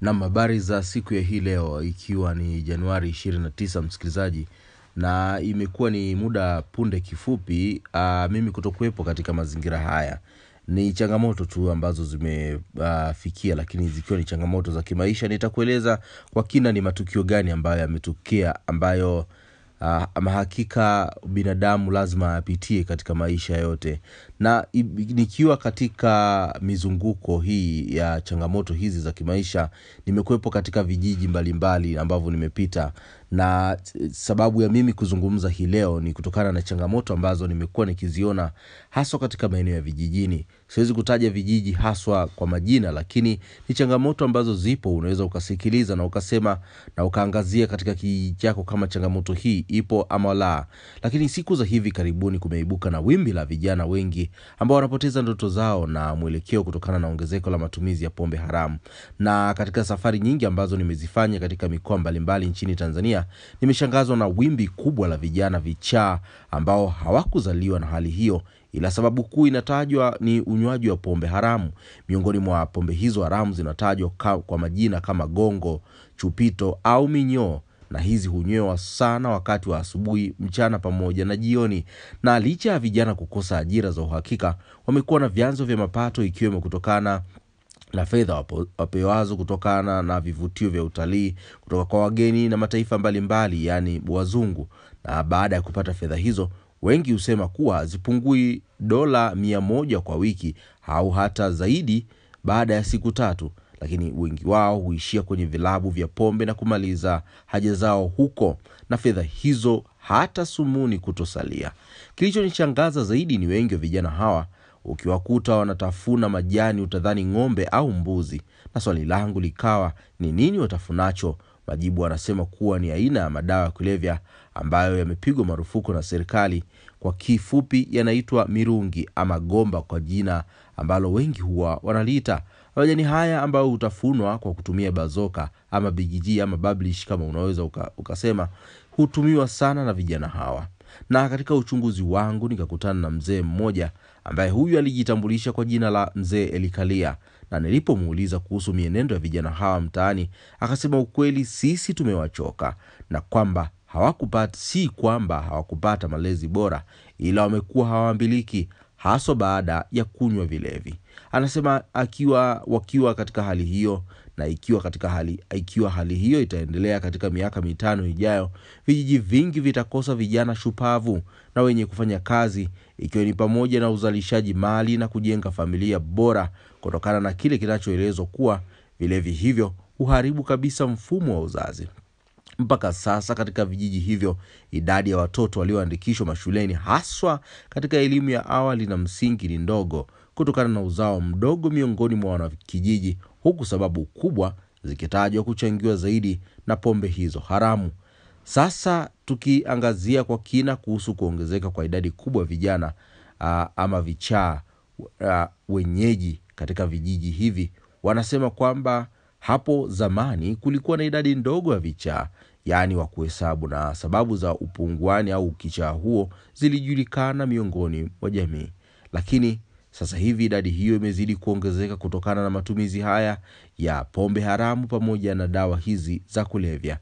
Nam, habari za siku ya hii leo, ikiwa ni Januari 29 msikilizaji, na imekuwa ni muda punde kifupi aa, mimi kutokuwepo katika mazingira haya. Ni changamoto tu ambazo zimefikia, lakini zikiwa ni changamoto za kimaisha. Nitakueleza kwa kina ni matukio gani ambayo yametokea ambayo ama hakika binadamu lazima apitie katika maisha yote. Na nikiwa katika mizunguko hii ya changamoto hizi za kimaisha nimekuwepo katika vijiji mbalimbali ambavyo nimepita na eh, sababu ya mimi kuzungumza hii leo ni kutokana na changamoto ambazo nimekuwa nikiziona haswa katika maeneo ya vijijini. Siwezi kutaja vijiji haswa kwa majina lakini ni changamoto ambazo zipo unaweza ukasikiliza na ukasema na ukaangazia katika kijiji chako kama changamoto hii ipo ama la. Lakini siku za hivi karibuni kumeibuka na wimbi la vijana wengi ambao wanapoteza ndoto zao na mwelekeo kutokana na ongezeko la matumizi ya pombe haramu. Na katika safari nyingi ambazo nimezifanya katika mikoa mbalimbali nchini tanzania nimeshangazwa na wimbi kubwa la vijana vichaa ambao hawakuzaliwa na hali hiyo ila sababu kuu inatajwa ni unywaji wa pombe haramu. Miongoni mwa pombe hizo haramu zinatajwa kwa majina kama gongo chupito au minyoo na hizi hunywewa sana wakati wa asubuhi mchana pamoja na jioni. Na licha ya vijana kukosa ajira za uhakika wamekuwa na vyanzo vya mapato ikiwemo kutokana na fedha wapewazo kutokana na vivutio vya utalii kutoka kwa wageni na mataifa mbalimbali yaani wazungu. Na baada ya kupata fedha hizo wengi husema kuwa hazipungui dola mia moja kwa wiki au hata zaidi baada ya siku tatu. Lakini wengi wao huishia kwenye vilabu vya pombe na kumaliza haja zao huko. Na fedha hizo hata sumuni kutosalia. Kilichonishangaza zaidi ni wengi wa vijana hawa ukiwakuta wanatafuna majani utadhani ng'ombe au mbuzi. Na swali langu likawa ni nini watafunacho? Majibu wanasema kuwa ni aina ya madawa ya kulevya ambayo yamepigwa marufuku na serikali. Kwa kifupi yanaitwa mirungi ama gomba kwa jina ambalo wengi huwa wanaliita. Majani haya ambayo hutafunwa kwa kutumia bazoka ama bigiji ama bablish kama unaweza uka, ukasema. Hutumiwa sana na vijana hawa na katika uchunguzi wangu nikakutana na mzee mmoja ambaye huyu alijitambulisha kwa jina la mzee elikalia. Na nilipomuuliza kuhusu mienendo ya vijana hawa mtaani akasema ukweli sisi tumewachoka na kwamba hawakupata si kwamba hawakupata malezi bora ila wamekuwa hawaambiliki haswa baada ya kunywa vilevi. Anasema akiwa wakiwa katika hali hiyo na ikiwa katika hali ikiwa hali hiyo itaendelea katika miaka mitano ijayo vijiji vingi vitakosa vijana shupavu na wenye kufanya kazi ikiwa ni pamoja na uzalishaji mali na kujenga familia bora kutokana na kile kinachoelezwa kuwa vilevi hivyo huharibu kabisa mfumo wa uzazi mpaka sasa katika vijiji hivyo idadi ya watoto walioandikishwa mashuleni haswa katika elimu ya awali na msingi ni ndogo kutokana na uzao mdogo miongoni mwa wanakijiji huku sababu kubwa zikitajwa kuchangiwa zaidi na pombe hizo haramu. Sasa tukiangazia kwa kina kuhusu kuongezeka kwa idadi kubwa vijana uh, ama vichaa wenyeji katika vijiji hivi wanasema kwamba hapo zamani kulikuwa na idadi ndogo ya vichaa yaani wa kuhesabu na sababu za upunguani au ukichaa huo zilijulikana miongoni mwa jamii. Lakini sasa hivi idadi hiyo imezidi kuongezeka kutokana na matumizi haya ya pombe haramu pamoja na dawa hizi za kulevya.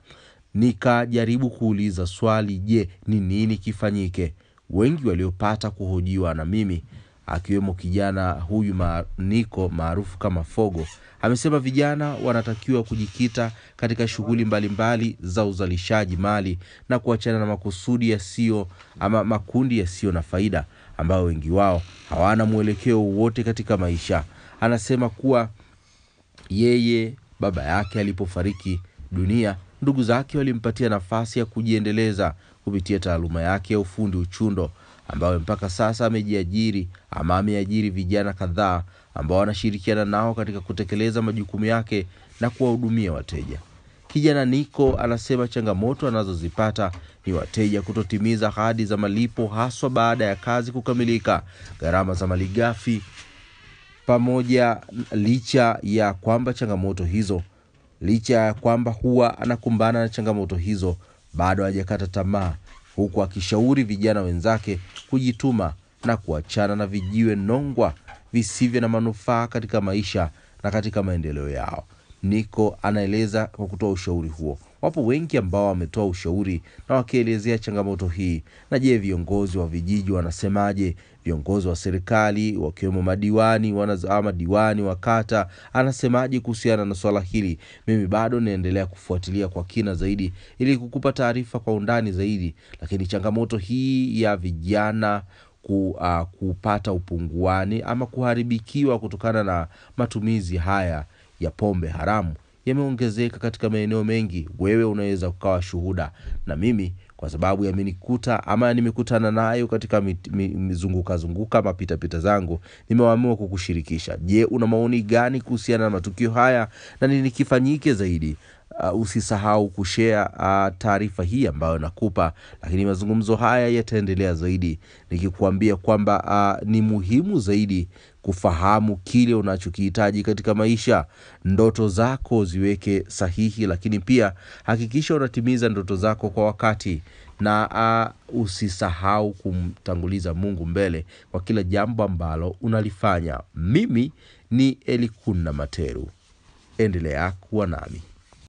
Nikajaribu kuuliza swali je ni nini kifanyike? Wengi waliopata kuhojiwa na mimi akiwemo kijana huyu ma, niko maarufu kama fogo. Amesema vijana wanatakiwa kujikita katika shughuli mbalimbali za uzalishaji mali na kuachana na makusudi yasiyo ama makundi yasiyo na faida ambayo wengi wao hawana mwelekeo wowote katika maisha. Anasema kuwa yeye baba yake alipofariki dunia ndugu zake walimpatia nafasi ya kujiendeleza kupitia taaluma yake ya ufundi uchundo ambayo mpaka sasa amejiajiri ama ameajiri vijana kadhaa ambao anashirikiana nao katika kutekeleza majukumu yake na kuwahudumia wateja. Kijana niko anasema changamoto anazozipata ni wateja kutotimiza ahadi za malipo haswa baada ya kazi kukamilika gharama za malighafi pamoja licha ya kwamba changamoto hizo licha ya kwamba huwa anakumbana na changamoto hizo bado hajakata tamaa huku akishauri vijana wenzake kujituma na kuachana na vijiwe nongwa visivyo na manufaa katika maisha na katika maendeleo yao. Niko anaeleza kwa kutoa ushauri huo wapo wengi ambao wametoa ushauri na wakielezea changamoto hii. Na je viongozi wa vijiji wanasemaje? Viongozi wa serikali wakiwemo madiwani ama diwani wa kata anasemaje kuhusiana na swala hili? Mimi bado naendelea kufuatilia kwa kina zaidi ili kukupa taarifa kwa undani zaidi. Lakini changamoto hii ya vijana ku, uh, kupata upunguani ama kuharibikiwa kutokana na matumizi haya ya pombe haramu yameongezeka katika maeneo mengi. Wewe unaweza ukawa shuhuda. Na mimi kwa sababu yamenikuta ama nimekutana nayo katika mit- mizunguka zunguka mapitapita zangu nimeamua kukushirikisha. Je una maoni gani kuhusiana na matukio haya na nini kifanyike zaidi uh, usisahau kushea uh, taarifa hii ambayo nakupa lakini mazungumzo haya yataendelea zaidi nikikuambia kwamba uh, ni muhimu zaidi kufahamu kile unachokihitaji katika maisha. Ndoto zako ziweke sahihi lakini pia hakikisha unatimiza ndoto zako kwa wakati. Na uh, usisahau kumtanguliza mungu mbele kwa kila jambo ambalo unalifanya. Mimi ni elikuna materu. Endelea kuwa nami